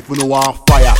If you know want fire,